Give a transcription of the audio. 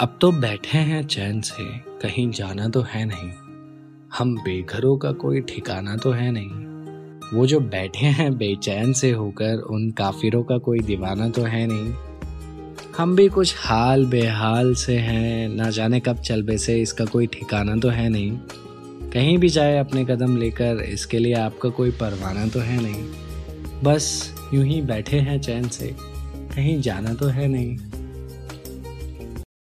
अब तो बैठे हैं चैन से, कहीं जाना तो है नहीं। हम बेघरों का कोई ठिकाना तो है नहीं। वो जो बैठे हैं बेचैन से होकर, उन काफिरों का कोई दीवाना तो है नहीं। हम भी कुछ हाल बेहाल से हैं, ना जाने कब चल बैसे इसका कोई ठिकाना तो है नहीं। कहीं भी जाए अपने कदम लेकर, इसके लिए आपका कोई परवाना तो है नहीं। बस यूँ ही बैठे हैं चैन से, कहीं जाना तो है नहीं।